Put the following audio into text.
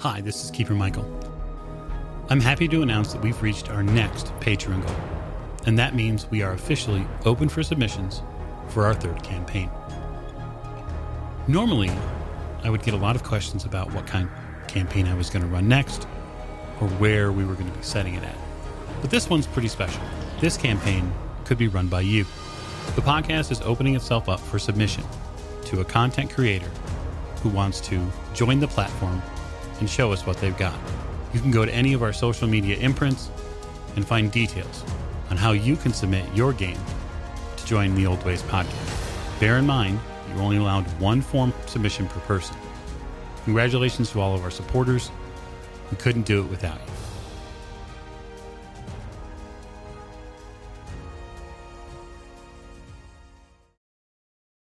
Hi, this is Keeper Michael. I'm happy to announce that we've reached our next Patreon goal, and that means we are officially open for submissions for our third campaign. Normally, I would get a lot of questions about what kind of campaign I was going to run next or where we were going to be setting it at. But this one's pretty special. This campaign could be run by you. The podcast is opening itself up for submission to a content creator who wants to join the platform and show us what they've got. You can go to any of our social media imprints and find details on how you can submit your game to join the Old Ways podcast. Bear in mind, you're only allowed one form submission per person. Congratulations to all of our supporters. We couldn't do it without you.